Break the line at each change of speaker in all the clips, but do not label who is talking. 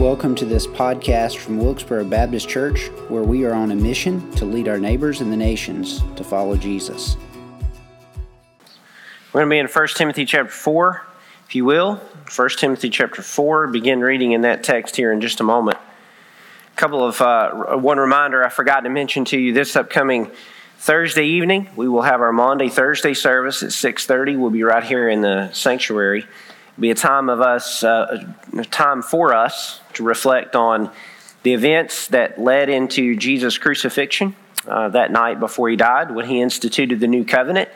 Welcome to this podcast from Wilkesboro Baptist Church, where we are on a mission to lead our neighbors and the nations to follow Jesus.
We're going to be in 1 Timothy chapter 4, if you will. 1 Timothy chapter 4, begin reading in that text here in just a moment. A couple of, uh, one reminder I forgot to mention to you this upcoming Thursday evening, we will have our Maundy Thursday service at 6.30. We'll be right here in the sanctuary be a time of us, uh, a time for us to reflect on the events that led into Jesus' crucifixion uh, that night before he died when he instituted the new covenant.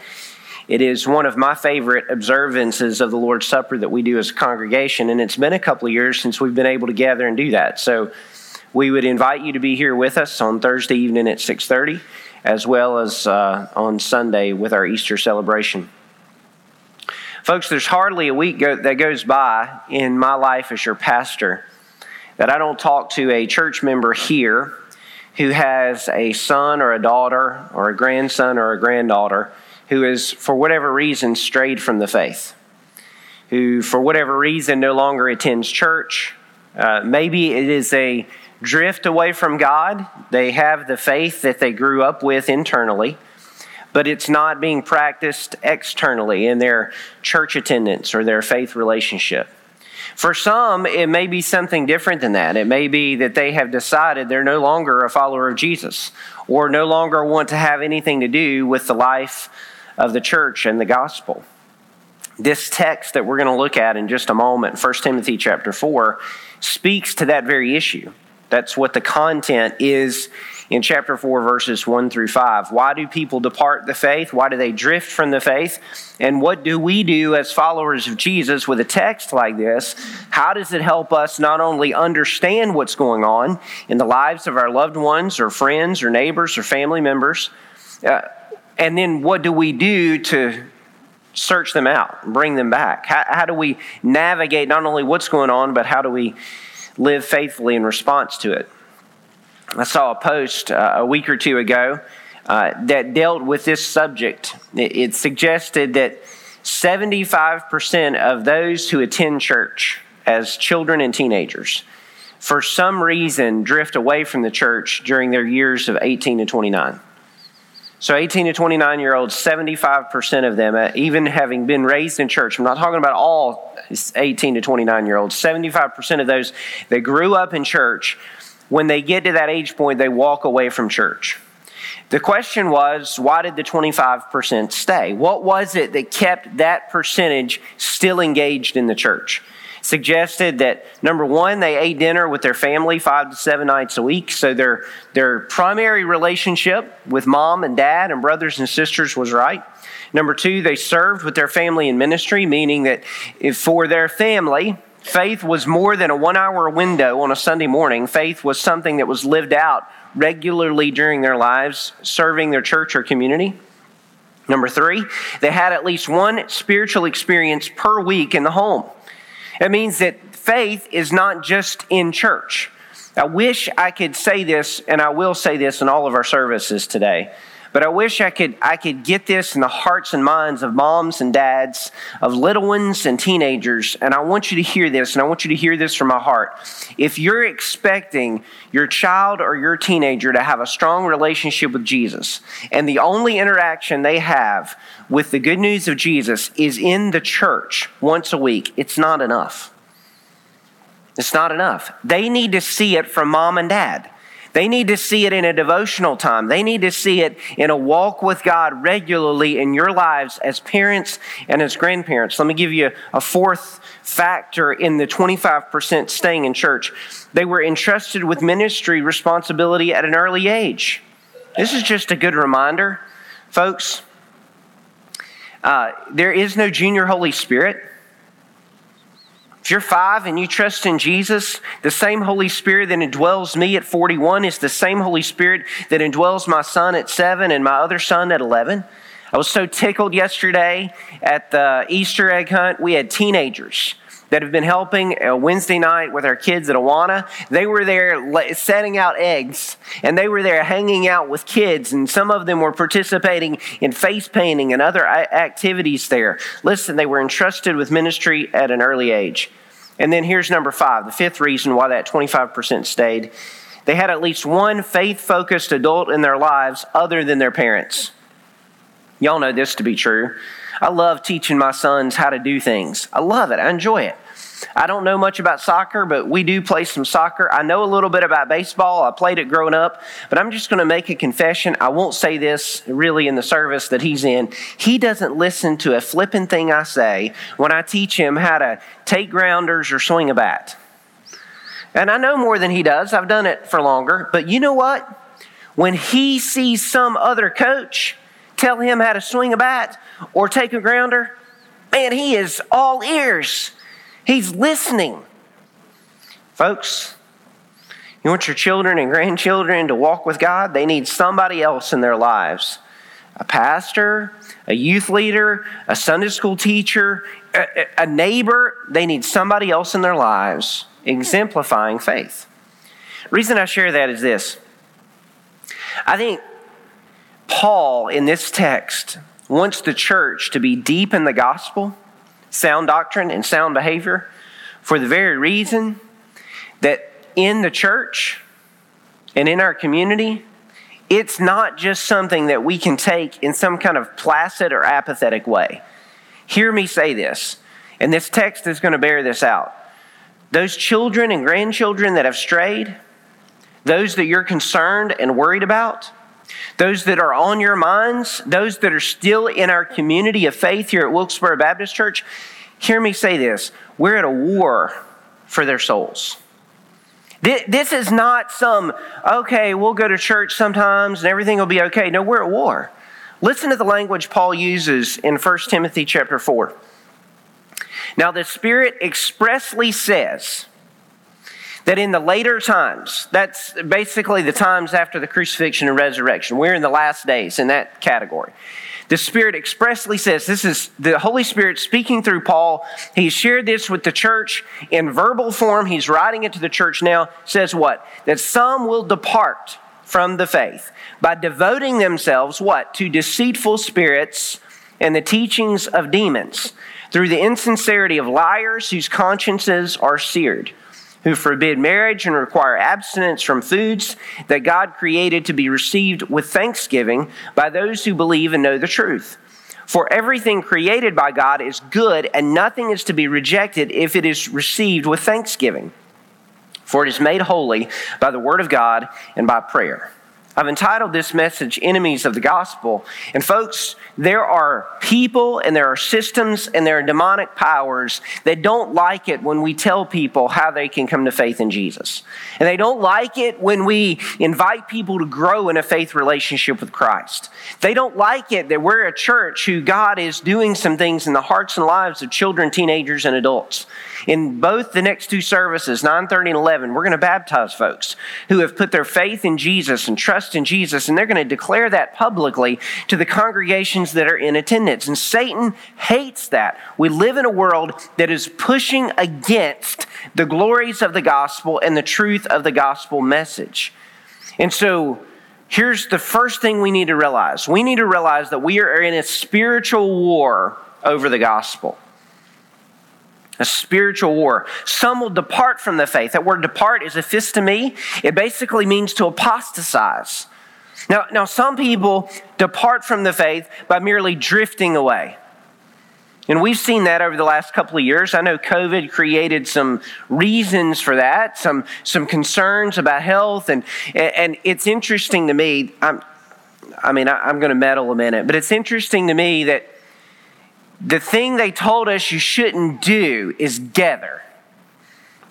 It is one of my favorite observances of the Lord's Supper that we do as a congregation, and it's been a couple of years since we've been able to gather and do that. So we would invite you to be here with us on Thursday evening at 6:30, as well as uh, on Sunday with our Easter celebration. Folks, there's hardly a week go, that goes by in my life as your pastor that I don't talk to a church member here who has a son or a daughter or a grandson or a granddaughter who is, for whatever reason, strayed from the faith, who, for whatever reason, no longer attends church. Uh, maybe it is a drift away from God. They have the faith that they grew up with internally but it's not being practiced externally in their church attendance or their faith relationship. For some, it may be something different than that. It may be that they have decided they're no longer a follower of Jesus or no longer want to have anything to do with the life of the church and the gospel. This text that we're going to look at in just a moment, 1 Timothy chapter 4, speaks to that very issue. That's what the content is in chapter 4, verses 1 through 5. Why do people depart the faith? Why do they drift from the faith? And what do we do as followers of Jesus with a text like this? How does it help us not only understand what's going on in the lives of our loved ones or friends or neighbors or family members? Uh, and then what do we do to search them out, bring them back? How, how do we navigate not only what's going on, but how do we live faithfully in response to it? I saw a post uh, a week or two ago uh, that dealt with this subject. It, it suggested that 75% of those who attend church as children and teenagers, for some reason, drift away from the church during their years of 18 to 29. So, 18 to 29 year olds, 75% of them, uh, even having been raised in church, I'm not talking about all 18 to 29 year olds, 75% of those that grew up in church when they get to that age point, they walk away from church. The question was, why did the 25% stay? What was it that kept that percentage still engaged in the church? Suggested that number one, they ate dinner with their family five to seven nights a week. So their, their primary relationship with mom and dad and brothers and sisters was right. Number two, they served with their family in ministry, meaning that for their family, Faith was more than a one hour window on a Sunday morning. Faith was something that was lived out regularly during their lives, serving their church or community. Number three, they had at least one spiritual experience per week in the home. It means that faith is not just in church. I wish I could say this, and I will say this in all of our services today. But I wish I could, I could get this in the hearts and minds of moms and dads, of little ones and teenagers. And I want you to hear this, and I want you to hear this from my heart. If you're expecting your child or your teenager to have a strong relationship with Jesus, and the only interaction they have with the good news of Jesus is in the church once a week, it's not enough. It's not enough. They need to see it from mom and dad. They need to see it in a devotional time. They need to see it in a walk with God regularly in your lives as parents and as grandparents. Let me give you a fourth factor in the 25% staying in church. They were entrusted with ministry responsibility at an early age. This is just a good reminder, folks. Uh, there is no junior Holy Spirit. If you're five and you trust in Jesus, the same Holy Spirit that indwells me at 41 is the same Holy Spirit that indwells my son at seven and my other son at 11. I was so tickled yesterday at the Easter egg hunt. We had teenagers that have been helping a Wednesday night with our kids at Awana. They were there setting out eggs and they were there hanging out with kids, and some of them were participating in face painting and other activities there. Listen, they were entrusted with ministry at an early age. And then here's number five the fifth reason why that 25% stayed. They had at least one faith focused adult in their lives other than their parents. Y'all know this to be true. I love teaching my sons how to do things. I love it. I enjoy it. I don't know much about soccer, but we do play some soccer. I know a little bit about baseball. I played it growing up, but I'm just going to make a confession. I won't say this really in the service that he's in. He doesn't listen to a flipping thing I say when I teach him how to take grounders or swing a bat. And I know more than he does. I've done it for longer. But you know what? When he sees some other coach tell him how to swing a bat or take a grounder, man, he is all ears. He's listening. Folks, you want your children and grandchildren to walk with God? They need somebody else in their lives a pastor, a youth leader, a Sunday school teacher, a, neighbor. They need somebody else in their lives exemplifying faith. Reason I share that is this I think Paul in this text wants the church to be deep in the gospel sound doctrine and sound behavior for the very reason that in the church and in our community, it's not just something that we can take in some kind of placid or apathetic way. Hear me say this, and this text is going to bear this out. Those children and grandchildren that have strayed, those that you're concerned and worried about, those that are on your minds, those that are still in our community of faith here at Wilkesboro Baptist Church, hear me say this. We're at a war for their souls. This is not some, okay, we'll go to church sometimes and everything will be okay. No, we're at war. Listen to the language Paul uses in 1 Timothy chapter 4. Now, the Spirit expressly says, that in the later times, that's basically the times after the crucifixion and resurrection, we're in the last days in that category. The Spirit expressly says, this is the Holy Spirit speaking through Paul. He shared this with the church in verbal form. He's writing it to the church now. Says what? That some will depart from the faith by devoting themselves, what? To deceitful spirits and the teachings of demons, through the insincerity of liars whose consciences are seared who forbid marriage and require abstinence from foods that God created to be received with thanksgiving by those who believe and know the truth. For everything created by God is good, and nothing is to be rejected if it is received with thanksgiving. For it is made holy by the word of God and by prayer. I've entitled this message Enemies of the Gospel. And folks, there are people and there are systems and there are demonic powers that don't like it when we tell people how they can come to faith in Jesus. And they don't like it when we invite people to grow in a faith relationship with Christ. They don't like it that we're a church who God is doing some things in the hearts and lives of children, teenagers, and adults. In both the next two services, 9:30 and 11, we're going to baptize folks who have put their faith in Jesus and trust in Jesus, and they're going to declare that publicly to the congregations that are in attendance. And Satan hates that. We live in a world that is pushing against the glories of the gospel and the truth of the gospel message. And so, here's the first thing we need to realize we need to realize that we are in a spiritual war over the gospel a spiritual war. Some will depart from the faith. That word depart is aphistemi. It basically means to apostatize. Now, now, some people depart from the faith by merely drifting away. And we've seen that over the last couple of years. I know COVID created some reasons for that, some, some concerns about health. And, and it's interesting to me, I'm, I mean, I'm going to meddle a minute, but it's interesting to me that the thing they told us you shouldn't do is gather.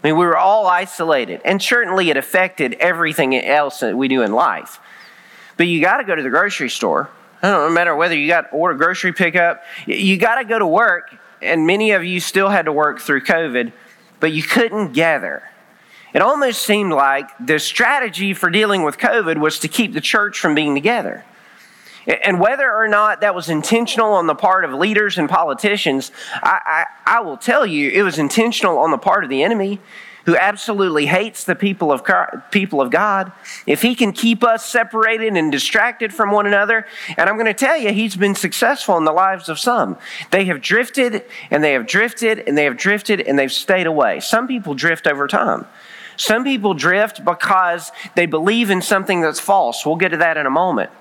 I mean, we were all isolated, and certainly it affected everything else that we do in life. But you got to go to the grocery store. I don't matter whether you got order grocery pickup, you got to go to work, and many of you still had to work through COVID, but you couldn't gather. It almost seemed like the strategy for dealing with COVID was to keep the church from being together. And whether or not that was intentional on the part of leaders and politicians, I, I, I, will tell you it was intentional on the part of the enemy who absolutely hates the people of, people of God, if he can keep us separated and distracted from one another, and I'm going to tell you, he's been successful in the lives of some. They have drifted and they have drifted and they have drifted and they've stayed away. Some people drift over time. Some people drift because they believe in something that's false. We'll get to that in a moment.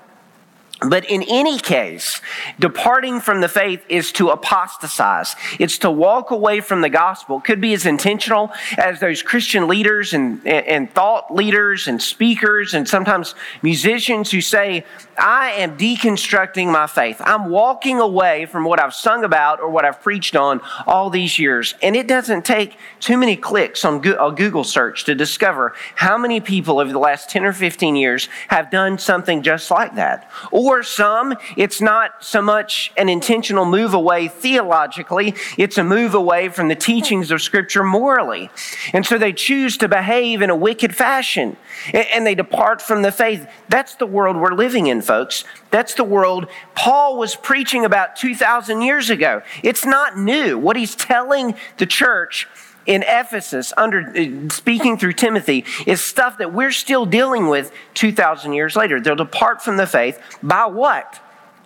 But in any case, departing from the faith is to apostatize. It's to walk away from the gospel. It could be as intentional as those Christian leaders and, and thought leaders and speakers and sometimes musicians who say, I am deconstructing my faith. I'm walking away from what I've sung about or what I've preached on all these years. And it doesn't take too many clicks on a Google search to discover how many people over the last 10 or 15 years have done something just like that. Or for some, it's not so much an intentional move away theologically, it's a move away from the teachings of Scripture morally. And so they choose to behave in a wicked fashion and they depart from the faith. That's the world we're living in, folks. That's the world Paul was preaching about 2,000 years ago. It's not new. What he's telling the church in Ephesus, under uh, speaking through Timothy, is stuff that we're still dealing with 2,000 years later. They'll depart from the faith by what?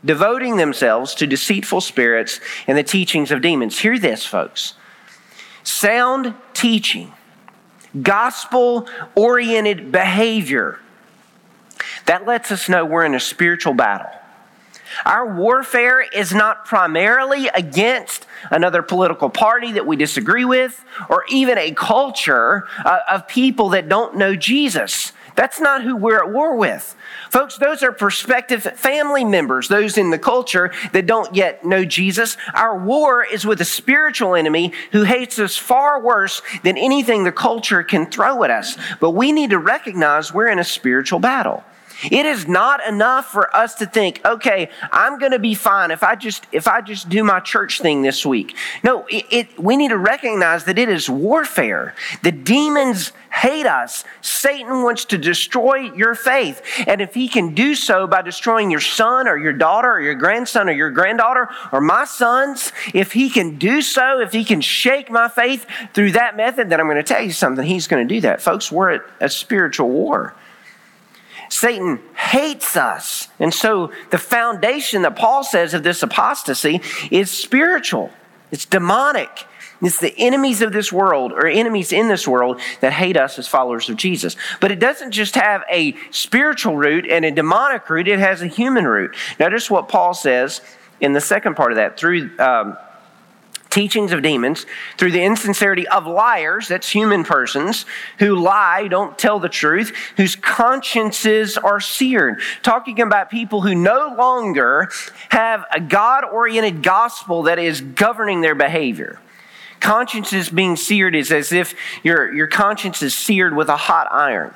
Devoting themselves to deceitful spirits and the teachings of demons. Hear this, folks. Sound teaching, gospel oriented behavior, that lets us know we're in a spiritual battle. Our warfare is not primarily against another political party that we disagree with or even a culture uh, of people that don't know Jesus. That's not who we're at war with. Folks, those are prospective family members, those in the culture that don't yet know Jesus. Our war is with a spiritual enemy who hates us far worse than anything the culture can throw at us. But we need to recognize we're in a spiritual battle. It is not enough for us to think, okay, I'm going to be fine if I just if I just do my church thing this week. No, it, it, we need to recognize that it is warfare. The demons hate us. Satan wants to destroy your faith, and if he can do so by destroying your son or your daughter or your grandson or your granddaughter or my sons, if he can do so, if he can shake my faith through that method, then I'm going to tell you something. He's going to do that, folks. We're at a spiritual war. Satan hates us. And so the foundation that Paul says of this apostasy is spiritual, it's demonic. It's the enemies of this world or enemies in this world that hate us as followers of Jesus. But it doesn't just have a spiritual root and a demonic root, it has a human root. Notice what Paul says in the second part of that through. Um, teachings of demons, through the insincerity of liars, that's human persons, who lie, don't tell the truth, whose consciences are seared. Talking about people who no longer have a God oriented gospel that is governing their behavior. Consciences being seared is as if your, your conscience is seared with a hot iron.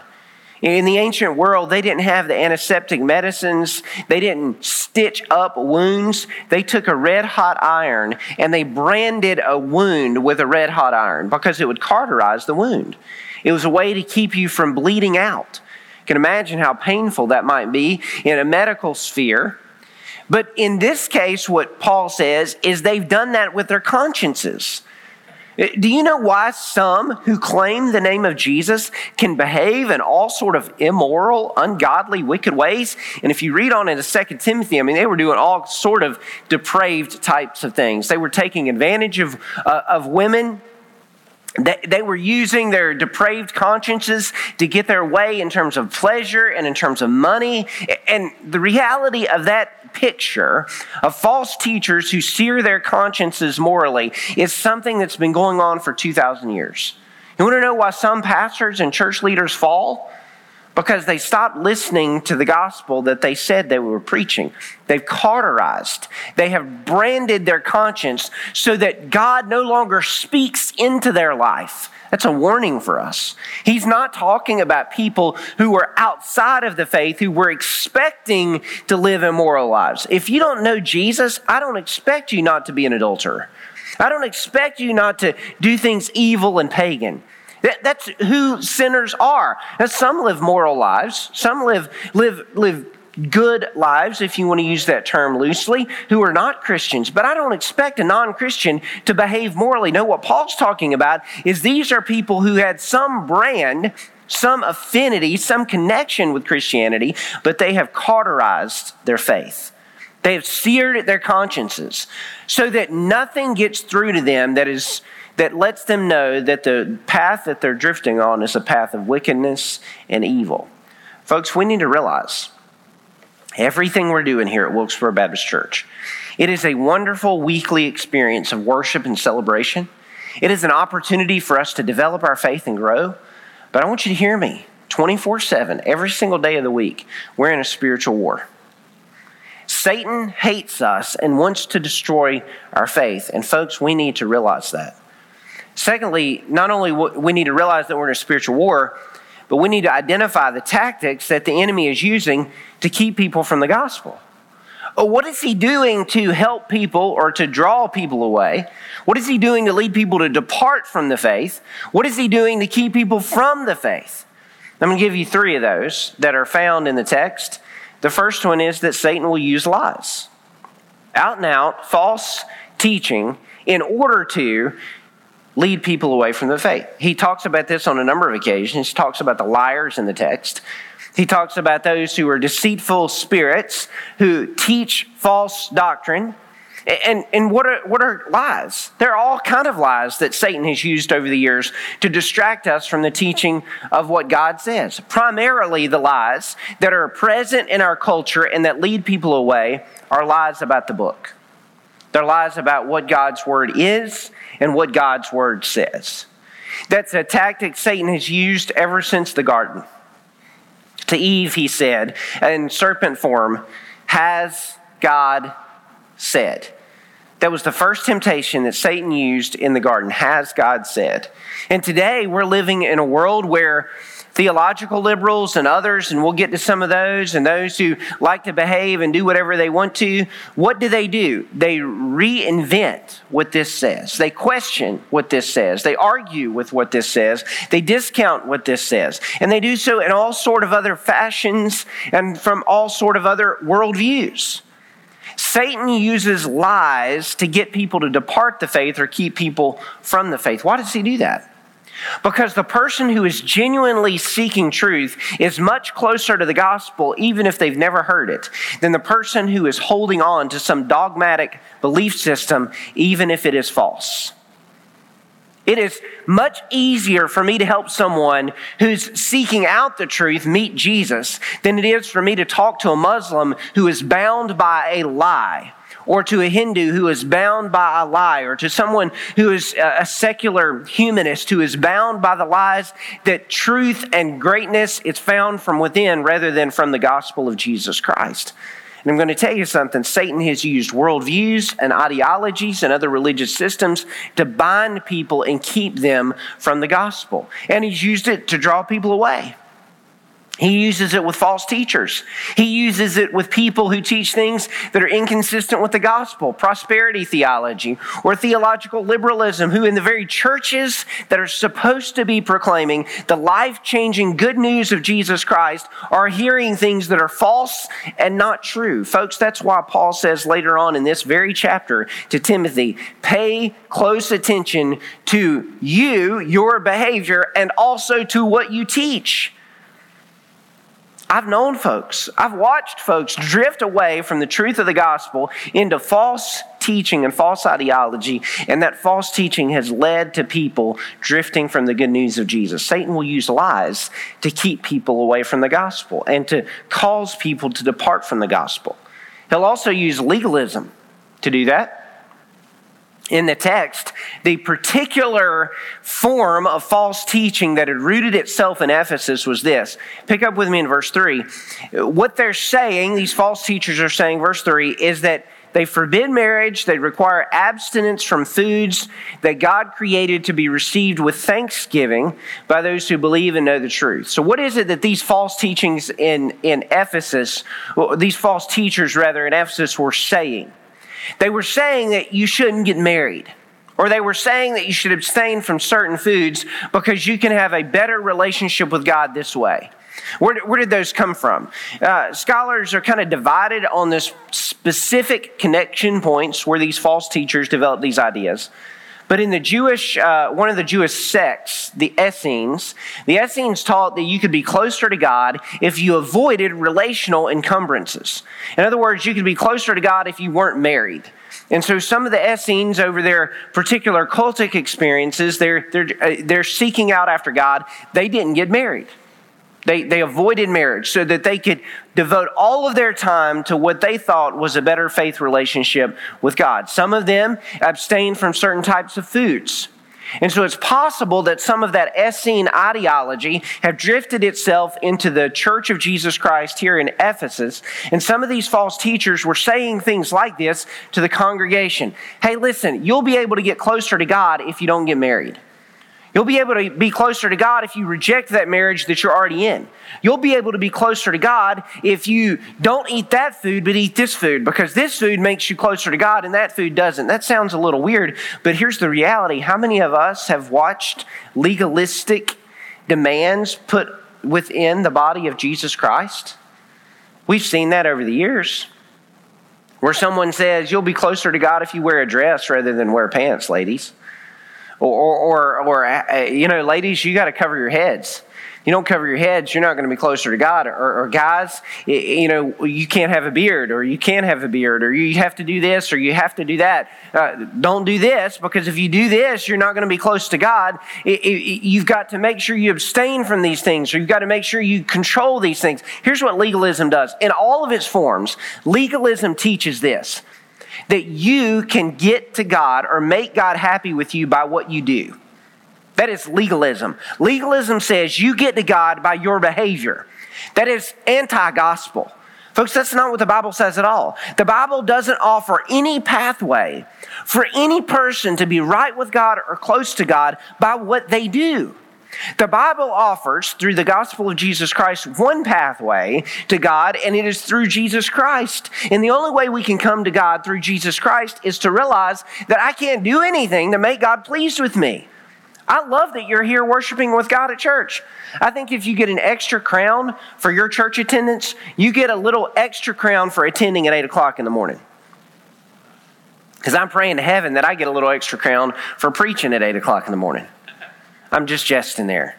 In the ancient world, they didn't have the antiseptic medicines. They didn't stitch up wounds. They took a red hot iron and they branded a wound with a red hot iron because it would cauterize the wound. It was a way to keep you from bleeding out. You can imagine how painful that might be in a medical sphere. But in this case, what Paul says is they've done that with their consciences. Do you know why some who claim the name of Jesus can behave in all sort of immoral, ungodly, wicked ways? And if you read on into Second Timothy, I mean, they were doing all sort of depraved types of things. They were taking advantage of, uh, of women. They, were using their depraved consciences to get their way in terms of pleasure and in terms of money. And the reality of that picture of false teachers who sear their consciences morally is something that's been going on for 2,000 years. You want to know why some pastors and church leaders fall? Because they stopped listening to the gospel that they said they were preaching. They've cauterized. They have branded their conscience so that God no longer speaks into their life. That's a warning for us. He's not talking about people who are outside of the faith, who were expecting to live immoral lives. If you don't know Jesus, I don't expect you not to be an adulterer. I don't expect you not to do things evil and pagan. That's who sinners are. Now, some live moral lives. Some live live live good lives, if you want to use that term loosely, who are not Christians. But I don't expect a non Christian to behave morally. No, what Paul's talking about is these are people who had some brand, some affinity, some connection with Christianity, but they have cauterized their faith. They have seared their consciences so that nothing gets through to them that is that lets them know that the path that they're drifting on is a path of wickedness and evil. Folks, we need to realize everything we're doing here at Wilkesboro Baptist Church, it is a wonderful weekly experience of worship and celebration. It is an opportunity for us to develop our faith and grow. But I want you to hear me 24 7, every single day of the week, we're in a spiritual war. Satan hates us and wants to destroy our faith. And folks, we need to realize that. Secondly, not only we need to realize that we're in a spiritual war, but we need to identify the tactics that the enemy is using to keep people from the gospel. Oh, what is he doing to help people or to draw people away? What is he doing to lead people to depart from the faith? What is he doing to keep people from the faith? I'm going to give you three of those that are found in the text. The first one is that Satan will use lies, out and out, false teaching, in order to lead people away from the faith. He talks about this on a number of occasions. He talks about the liars in the text. He talks about those who are deceitful spirits who teach false doctrine. And, and what, are, what are lies? There are all kind of lies that Satan has used over the years to distract us from the teaching of what God says. Primarily, the lies that are present in our culture and that lead people away are lies about the book. They're lies about what God's word is and what God's word says. That's a tactic Satan has used ever since the garden. To Eve, he said, in serpent form, Has God said. That was the first temptation that Satan used in the garden. Has God said? And today we're living in a world where theological liberals and others, and we'll get to some of those, and those who like to behave and do whatever they want to, what do they do? They reinvent what this says. They question what this says. They argue with what this says. They discount what this says. And they do so in all sort of other fashions and from all sort of other worldviews. Satan uses lies to get people to depart the faith or keep people from the faith. Why does he do that? Because the person who is genuinely seeking truth is much closer to the gospel, even if they've never heard it, than the person who is holding on to some dogmatic belief system, even if it is false. It is much easier for me to help someone who's seeking out the truth meet Jesus than it is for me to talk to a Muslim who is bound by a lie or to a Hindu who is bound by a lie, or to someone who is a secular humanist who is bound by the lies that truth and greatness is found from within rather than from the gospel of Jesus Christ. And I'm going to tell you something Satan has used worldviews and ideologies and other religious systems to bind people and keep them from the gospel. And he's used it to draw people away. He uses it with false teachers. He uses it with people who teach things that are inconsistent with the gospel, prosperity theology, or theological liberalism, who in the very churches that are supposed to be proclaiming the life changing good news of Jesus Christ are hearing things that are false and not true. Folks, that's why Paul says later on in this very chapter to Timothy pay close attention to you, your behavior, and also to what you teach. I've known folks, I've watched folks drift away from the truth of the gospel into false teaching and false ideology, and that false teaching has led to people drifting from the good news of Jesus. Satan will use lies to keep people away from the gospel and to cause people to depart from the gospel. He'll also use legalism to do that in the text, the particular form of false teaching that had rooted itself in Ephesus was this. Pick up with me in verse 3. What they're saying, these false teachers are saying, verse 3, is that they forbid marriage, they require abstinence from foods that God created to be received with thanksgiving by those who believe and know the truth. So, what is it that these false teachings in, in Ephesus, these false teachers rather in Ephesus, were saying? They were saying that you shouldn't get married. Or they were saying that you should abstain from certain foods because you can have a better relationship with God this way. Where, where did those come from? Uh, scholars are kind of divided on this specific connection points where these false teachers developed these ideas. But in the Jewish, uh, one of the Jewish sects, the Essenes, the Essenes taught that you could be closer to God if you avoided relational encumbrances. In other words, you could be closer to God if you weren't married. And so some of the Essenes, over their particular cultic experiences, they're, they're, uh, they're seeking out after God. They didn't get married. They, they avoided marriage so that they could devote all of their time to what they thought was a better faith relationship with God. Some of them abstained from certain types of foods. And so it's possible that some of that Essene ideology have drifted itself into the Church of Jesus Christ here in Ephesus. And some of these false teachers were saying things like this to the congregation Hey, listen, you'll be able to get closer to God if you don't get married. You'll be able to be closer to God if you reject that marriage that you're already in. You'll be able to be closer to God if you don't eat that food but eat this food because this food makes you closer to God and that food doesn't. That sounds a little weird, but here's the reality. How many of us have watched legalistic demands put within the body of Jesus Christ? We've seen that over the years. Where someone says, You'll be closer to God if you wear a dress rather than wear pants, ladies. Or, or, or, uh, you know, ladies, you got to cover your heads. You don't cover your heads, you're not going to be closer to God. Or, or, guys, you know, you can't have a beard, or you can't have a beard, or you have to do this, or you have to do that. Uh, don't do this because if you do this, you're not going to be close to God. It, it, you've got to make sure you abstain from these things, or you've got to make sure you control these things. Here's what legalism does in all of its forms legalism teaches this that you can get to God or make God happy with you by what you do. That is legalism. Legalism says you get to God by your behavior. That is anti gospel. Folks, that's not what the Bible says at all. The Bible doesn't offer any pathway for any person to be right with God or close to God by what they do. The Bible offers, through the gospel of Jesus Christ, one pathway to God, and it is through Jesus Christ. And the only way we can come to God through Jesus Christ is to realize that I can't do anything to make God pleased with me. I love that you're here worshiping with God at church. I think if you get an extra crown for your church attendance, you get a little extra crown for attending at 8 o'clock in the morning. Because I'm praying to heaven that I get a little extra crown for preaching at 8 o'clock in the morning. I'm just jesting there.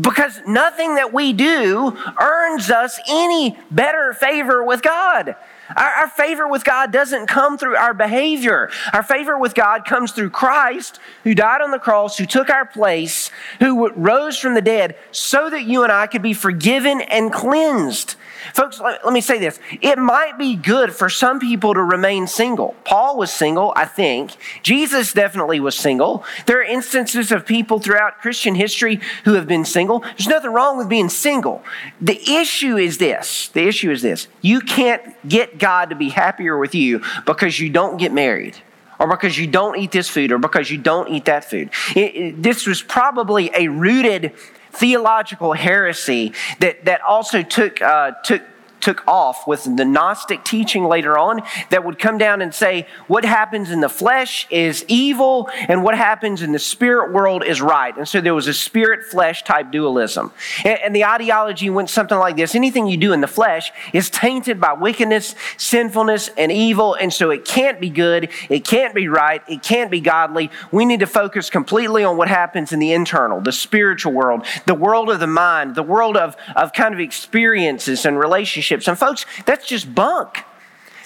Because nothing that we do earns us any better favor with God. Our, our, favor with God doesn't come through our behavior. Our favor with God comes through Christ, who died on the cross, who took our place, who rose from the dead, so that you and I could be forgiven and cleansed. Folks, let, let me say this. It might be good for some people to remain single. Paul was single, I think. Jesus definitely was single. There are instances of people throughout Christian history who have been single. There's nothing wrong with being single. The issue is this the issue is this you can't get God to be happier with you because you don't get married or because you don't eat this food, or because you don't eat that food. It, it, this was probably a rooted theological heresy that, that also took, uh, took took off with the Gnostic teaching later on that would come down and say what happens in the flesh is evil and what happens in the spirit world is right. And so there was a spirit flesh type dualism. And, and the ideology went something like this anything you do in the flesh is tainted by wickedness, sinfulness, and evil. And so it can't be good, it can't be right, it can't be godly. We need to focus completely on what happens in the internal, the spiritual world, the world of the mind, the world of, of kind of experiences and relationships relationships. And folks, that's just bunk.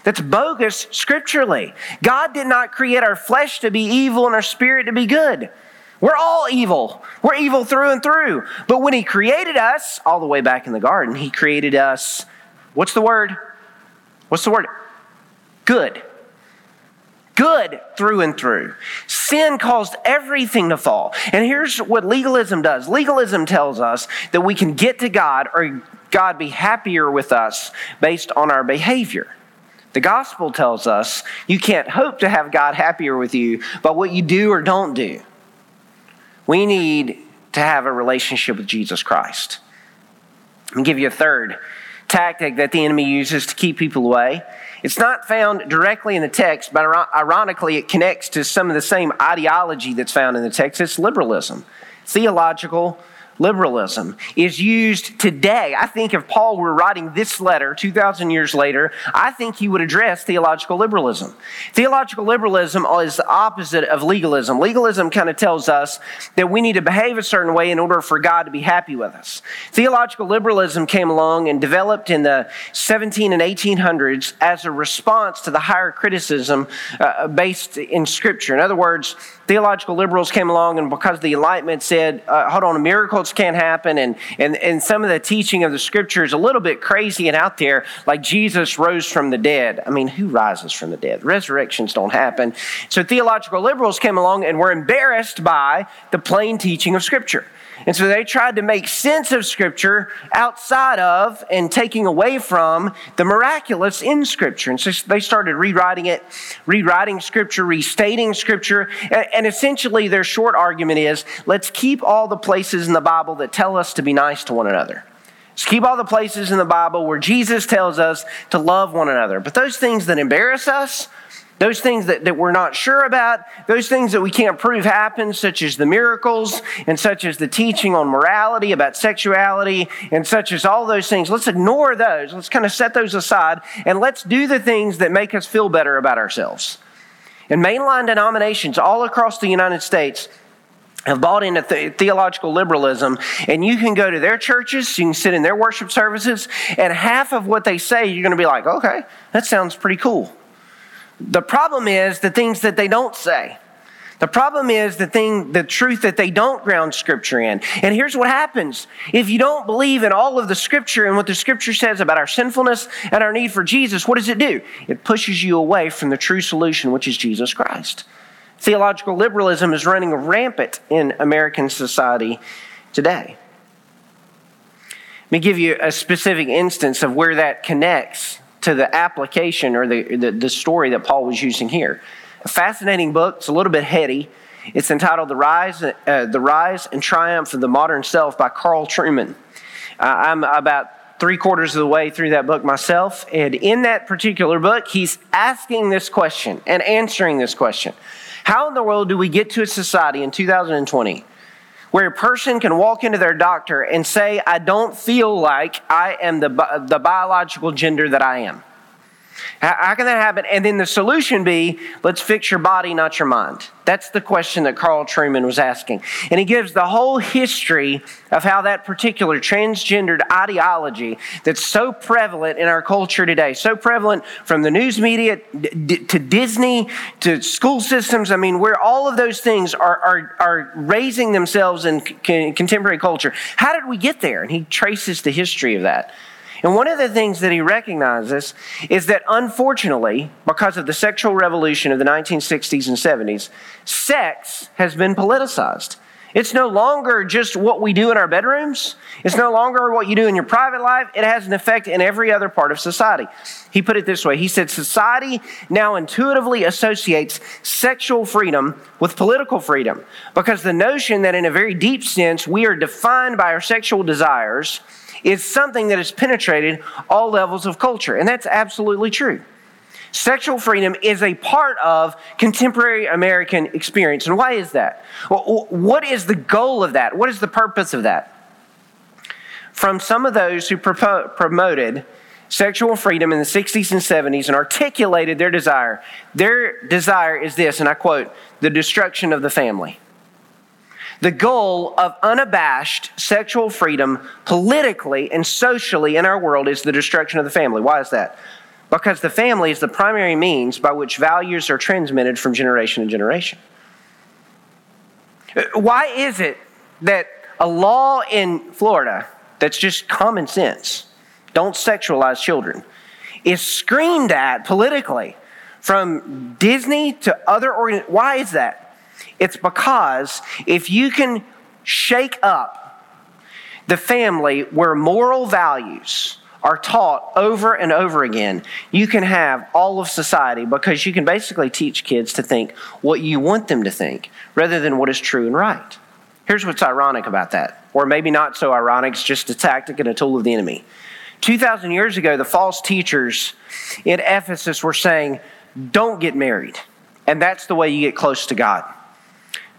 That's bogus scripturally. God did not create our flesh to be evil and our spirit to be good. We're all evil. We're evil through and through. But when He created us, all the way back in the garden, He created us, what's the word? What's the word? Good. Good through and through. Sin caused everything to fall. And here's what legalism does legalism tells us that we can get to God or God be happier with us based on our behavior. The gospel tells us you can't hope to have God happier with you by what you do or don't do. We need to have a relationship with Jesus Christ. Let me give you a third tactic that the enemy uses to keep people away. It's not found directly in the text, but ironically, it connects to some of the same ideology that's found in the text. It's liberalism, theological liberalism is used today. I think if Paul were writing this letter 2,000 years later, I think he would address theological liberalism. Theological liberalism is the opposite of legalism. Legalism kind of tells us that we need to behave a certain way in order for God to be happy with us. Theological liberalism came along and developed in the 17 and 1800s as a response to the higher criticism uh, based in Scripture. In other words, theological liberals came along and because the Enlightenment said, uh, hold on, miracles can't happen, and, and, and some of the teaching of the Scripture is a little bit crazy and out there, like Jesus rose from the dead. I mean, who rises from the dead? Resurrections don't happen. So theological liberals came along and were embarrassed by the plain teaching of Scripture. And so they tried to make sense of Scripture outside of and taking away from the miraculous in Scripture. And so they started rewriting it, rewriting Scripture, restating Scripture. And essentially, their short argument is let's keep all the places in the Bible that tell us to be nice to one another. Let's keep all the places in the Bible where Jesus tells us to love one another. But those things that embarrass us, those things that, that we're not sure about, those things that we can't prove happen, such as the miracles and such as the teaching on morality, about sexuality, and such as all those things, let's ignore those. Let's kind of set those aside and let's do the things that make us feel better about ourselves. And mainline denominations all across the United States have bought into th- theological liberalism, and you can go to their churches, you can sit in their worship services, and half of what they say, you're going to be like, okay, that sounds pretty cool. The problem is the things that they don't say. The problem is the thing, the truth that they don't ground scripture in. And here's what happens. If you don't believe in all of the scripture and what the scripture says about our sinfulness and our need for Jesus, what does it do? It pushes you away from the true solution, which is Jesus Christ. Theological liberalism is running rampant in American society today. Let me give you a specific instance of where that connects to the application or the, the, the story that Paul was using here. A fascinating book. It's a little bit heady. It's entitled "The Rise, uh, the Rise and Triumph of the Modern Self" by Carl Trueman. Uh, I'm about three quarters of the way through that book myself, and in that particular book, he's asking this question and answering this question: How in the world do we get to a society in 2020 where a person can walk into their doctor and say, I don't feel like I am the, the biological gender that I am. How, can that happen? And then the solution be, let's fix your body, not your mind. That's the question that Carl Trueman was asking. And he gives the whole history of how that particular transgendered ideology that's so prevalent in our culture today, so prevalent from the news media to Disney to school systems. I mean, where all of those things are, are, are raising themselves in contemporary culture. How did we get there? And he traces the history of that. And one of the things that he recognizes is that unfortunately, because of the sexual revolution of the 1960s and 70s, sex has been politicized. It's no longer just what we do in our bedrooms. It's no longer what you do in your private life. It has an effect in every other part of society. He put it this way He said, Society now intuitively associates sexual freedom with political freedom because the notion that, in a very deep sense, we are defined by our sexual desires is something that has penetrated all levels of culture. And that's absolutely true. Sexual freedom is a part of contemporary American experience. And why is that? what is the goal of that? What is the purpose of that? From some of those who promoted sexual freedom in the 60s and 70s and articulated their desire, their desire is this, and I quote, the destruction of the family. The goal of unabashed sexual freedom politically and socially in our world is the destruction of the family. Why is that? Because the family is the primary means by which values are transmitted from generation to generation. Why is it that a law in Florida that's just common sense, don't sexualize children, is screamed at politically from Disney to other organizations? Why is that? It's because if you can shake up the family where moral values are taught over and over again, you can have all of society because you can basically teach kids to think what you want them to think rather than what is true and right. Here's what's ironic about that, or maybe not so ironic, it's just a tactic and a tool of the enemy. 2,000 years ago, the false teachers in Ephesus were saying, Don't get married. And that's the way you get close to God.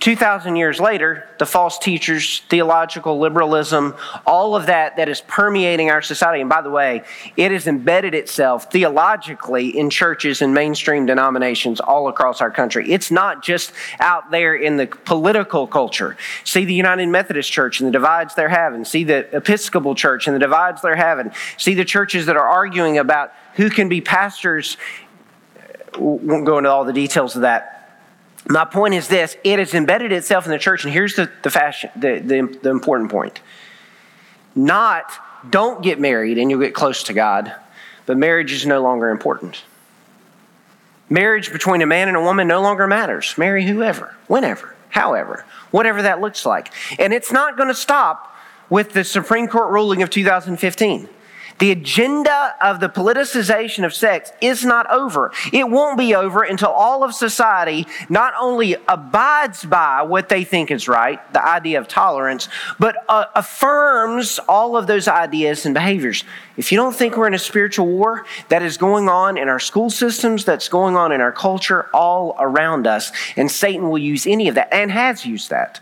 2,000 years later, the false teachers, theological liberalism, all of that that is permeating our society. And by the way, it has embedded itself theologically in churches and mainstream denominations all across our country. It's not just out there in the political culture. See the United Methodist Church and the divides they're having. See the Episcopal Church and the divides they're having. See the churches that are arguing about who can be pastors. Won't go into all the details of that my point is this it has embedded itself in the church, and here's the, the, fashion, the, the, the important point. Not don't get married and you'll get close to God, but marriage is no longer important. Marriage between a man and a woman no longer matters. Marry whoever, whenever, however, whatever that looks like. And it's not going to stop with the Supreme Court ruling of 2015. The agenda of the politicization of sex is not over. It won't be over until all of society not only abides by what they think is right, the idea of tolerance, but uh, affirms all of those ideas and behaviors. If you don't think we're in a spiritual war that is going on in our school systems, that's going on in our culture, all around us, and Satan will use any of that and has used that,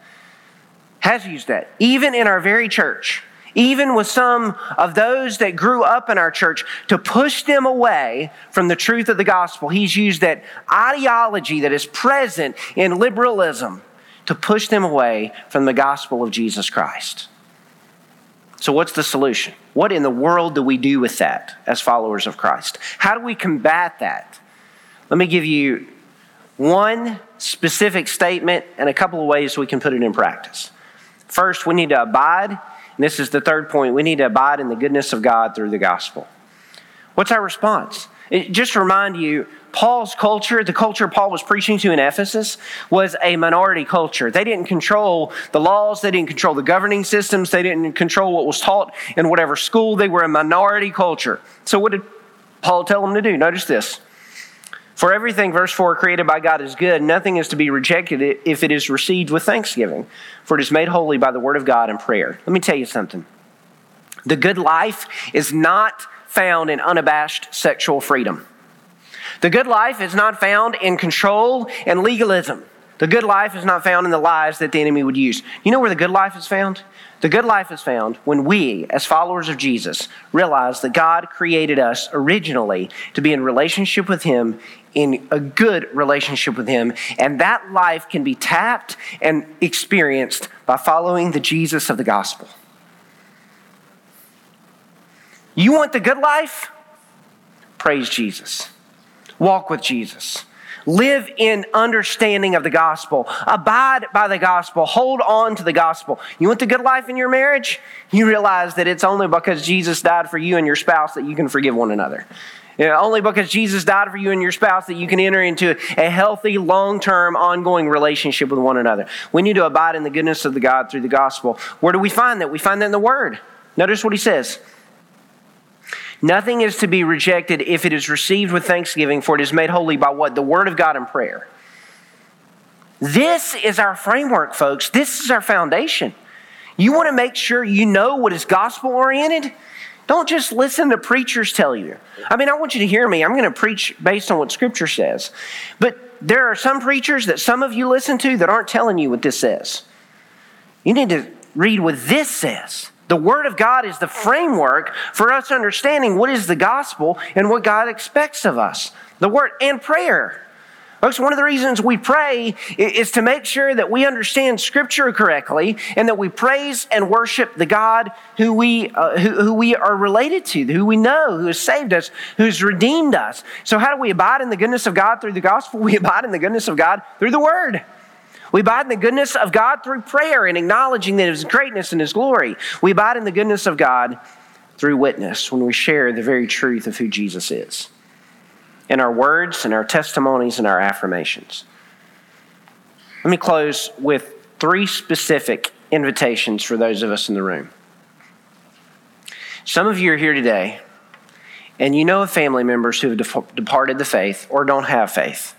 has used that, even in our very church even with some of those that grew up in our church, to push them away from the truth of the gospel. He's used that ideology that is present in liberalism to push them away from the gospel of Jesus Christ. So, what's the solution? What in the world do we do with that as followers of Christ? How do we combat that? Let me give you one specific statement and a couple of ways we can put it in practice. First, we need to abide and this is the third point. We need to abide in the goodness of God through the gospel. What's our response? It, just remind you, Paul's culture, the culture Paul was preaching to in Ephesus, was a minority culture. They didn't control the laws, they didn't control the governing systems, they didn't control what was taught in whatever school. They were a minority culture. So, what did Paul tell them to do? Notice this. For everything, verse 4, created by God is good. Nothing is to be rejected if it is received with thanksgiving, for it is made holy by the word of God and prayer. Let me tell you something. The good life is not found in unabashed sexual freedom. The good life is not found in control and legalism. The good life is not found in the lies that the enemy would use. You know where the good life is found? The good life is found when we, as followers of Jesus, realize that God created us originally to be in relationship with Him, in a good relationship with Him. And that life can be tapped and experienced by following the Jesus of the gospel. You want the good life? Praise Jesus. Walk with Jesus. Live in understanding of the gospel. Abide by the gospel. Hold on to the gospel. You want the good life in your marriage? You realize that it's only because Jesus died for you and your spouse that you can forgive one another. You know, only because Jesus died for you and your spouse that you can enter into a healthy, long term, ongoing relationship with one another. We need to abide in the goodness of the God through the gospel. Where do we find that? We find that in the Word. Notice what he says. Nothing is to be rejected if it is received with thanksgiving, for it is made holy by what? The Word of God and prayer. This is our framework, folks. This is our foundation. You want to make sure you know what is gospel oriented? Don't just listen to preachers tell you. I mean, I want you to hear me. I'm going to preach based on what Scripture says. But there are some preachers that some of you listen to that aren't telling you what this says. You need to read what this says. The Word of God is the framework for us understanding what is the gospel and what God expects of us. The Word and prayer. Folks, one of the reasons we pray is to make sure that we understand Scripture correctly and that we praise and worship the God who we, uh, who, who we are related to, who we know, who has saved us, who's redeemed us. So, how do we abide in the goodness of God through the gospel? We abide in the goodness of God through the Word. We abide in the goodness of God through prayer and acknowledging that His greatness and His glory. We abide in the goodness of God through witness when we share the very truth of who Jesus is in our words and our testimonies and our affirmations. Let me close with three specific invitations for those of us in the room. Some of you are here today, and you know of family members who have departed the faith or don't have faith.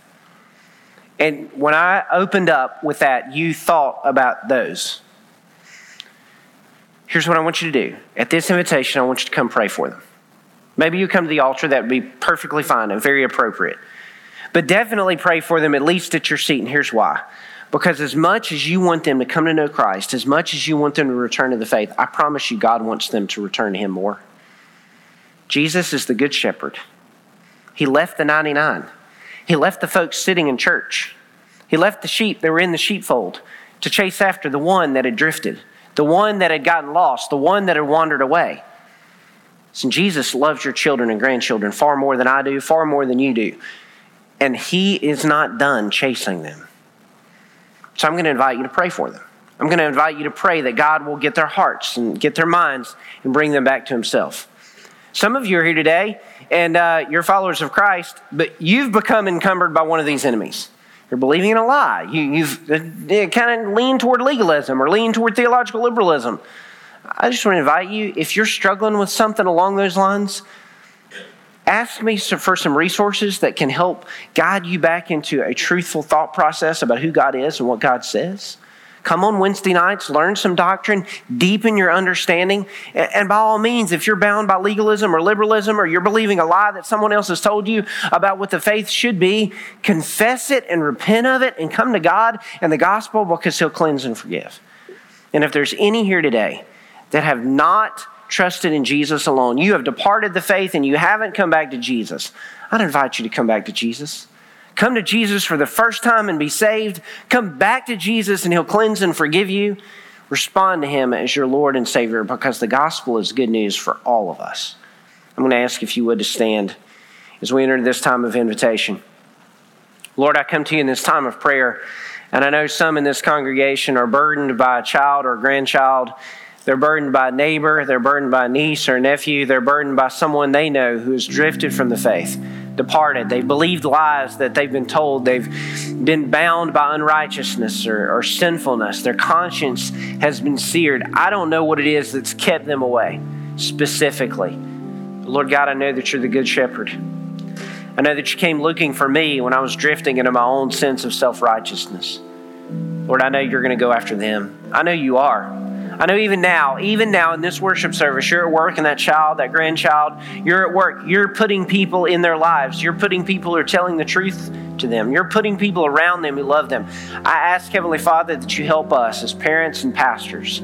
And when I opened up with that, you thought about those. Here's what I want you to do. At this invitation, I want you to come pray for them. Maybe you come to the altar, that would be perfectly fine and very appropriate. But definitely pray for them at least at your seat, and here's why. Because as much as you want them to come to know Christ, as much as you want them to return to the faith, I promise you, God wants them to return to Him more. Jesus is the Good Shepherd. He left the 99, He left the folks sitting in church, He left the sheep that were in the sheepfold to chase after the one that had drifted, the one that had gotten lost, the one that had wandered away. So Jesus loves your children and grandchildren far more than I do, far more than you do. And He is not done chasing them. So I'm going to invite you to pray for them. I'm going to invite you to pray that God will get their hearts and get their minds and bring them back to Himself. Some of you are here today and uh, you're followers of Christ, but you've become encumbered by one of these enemies. You're believing in a lie. You, have uh, kind of leaned toward legalism or leaned toward theological liberalism. I just want to invite you, if you're struggling with something along those lines, ask me for some resources that can help guide you back into a truthful thought process about who God is and what God says. Come on Wednesday nights, learn some doctrine, deepen your understanding. And by all means, if you're bound by legalism or liberalism or you're believing a lie that someone else has told you about what the faith should be, confess it and repent of it and come to God and the gospel because He'll cleanse and forgive. And if there's any here today that have not trusted in Jesus alone, you have departed the faith and you haven't come back to Jesus, I'd invite you to come back to Jesus. Come to Jesus for the first time and be saved. Come back to Jesus and He'll cleanse and forgive you. Respond to Him as your Lord and Savior because the gospel is good news for all of us. I'm going to ask if you would to stand as we enter this time of invitation. Lord, I come to you in this time of prayer, and I know some in this congregation are burdened by a child or a grandchild they're burdened by a neighbor, they're burdened by a niece or a nephew, they're burdened by someone they know who has drifted from the faith, departed. They've believed lies that they've been told. They've been bound by unrighteousness or, or sinfulness. Their conscience has been seared. I don't know what it is that's kept them away specifically. Lord God, I know that you're the good shepherd. I know that you came looking for me when I was drifting into my own sense of self righteousness. Lord, I know you're going to go after them. I know you are. I know even now, even now in this worship service, you're at work and that child, that grandchild, you're at work. You're putting people in their lives. You're putting people who are telling the truth to them. You're putting people around them who love them. I ask, Heavenly Father, that you help us as parents and pastors,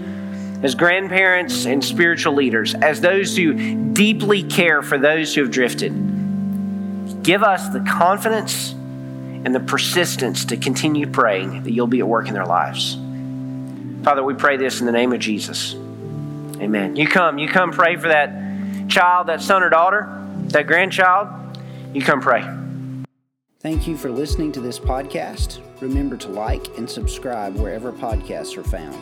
as grandparents and spiritual leaders, as those who deeply care for those who have drifted. Give us the confidence and the persistence to continue praying that you'll be at work in their lives. Father, we pray this in the name of Jesus. Amen. You come, you come pray for that child, that son or daughter, that grandchild. You come pray.
Thank you for listening to this podcast. Remember to like and subscribe wherever podcasts are found.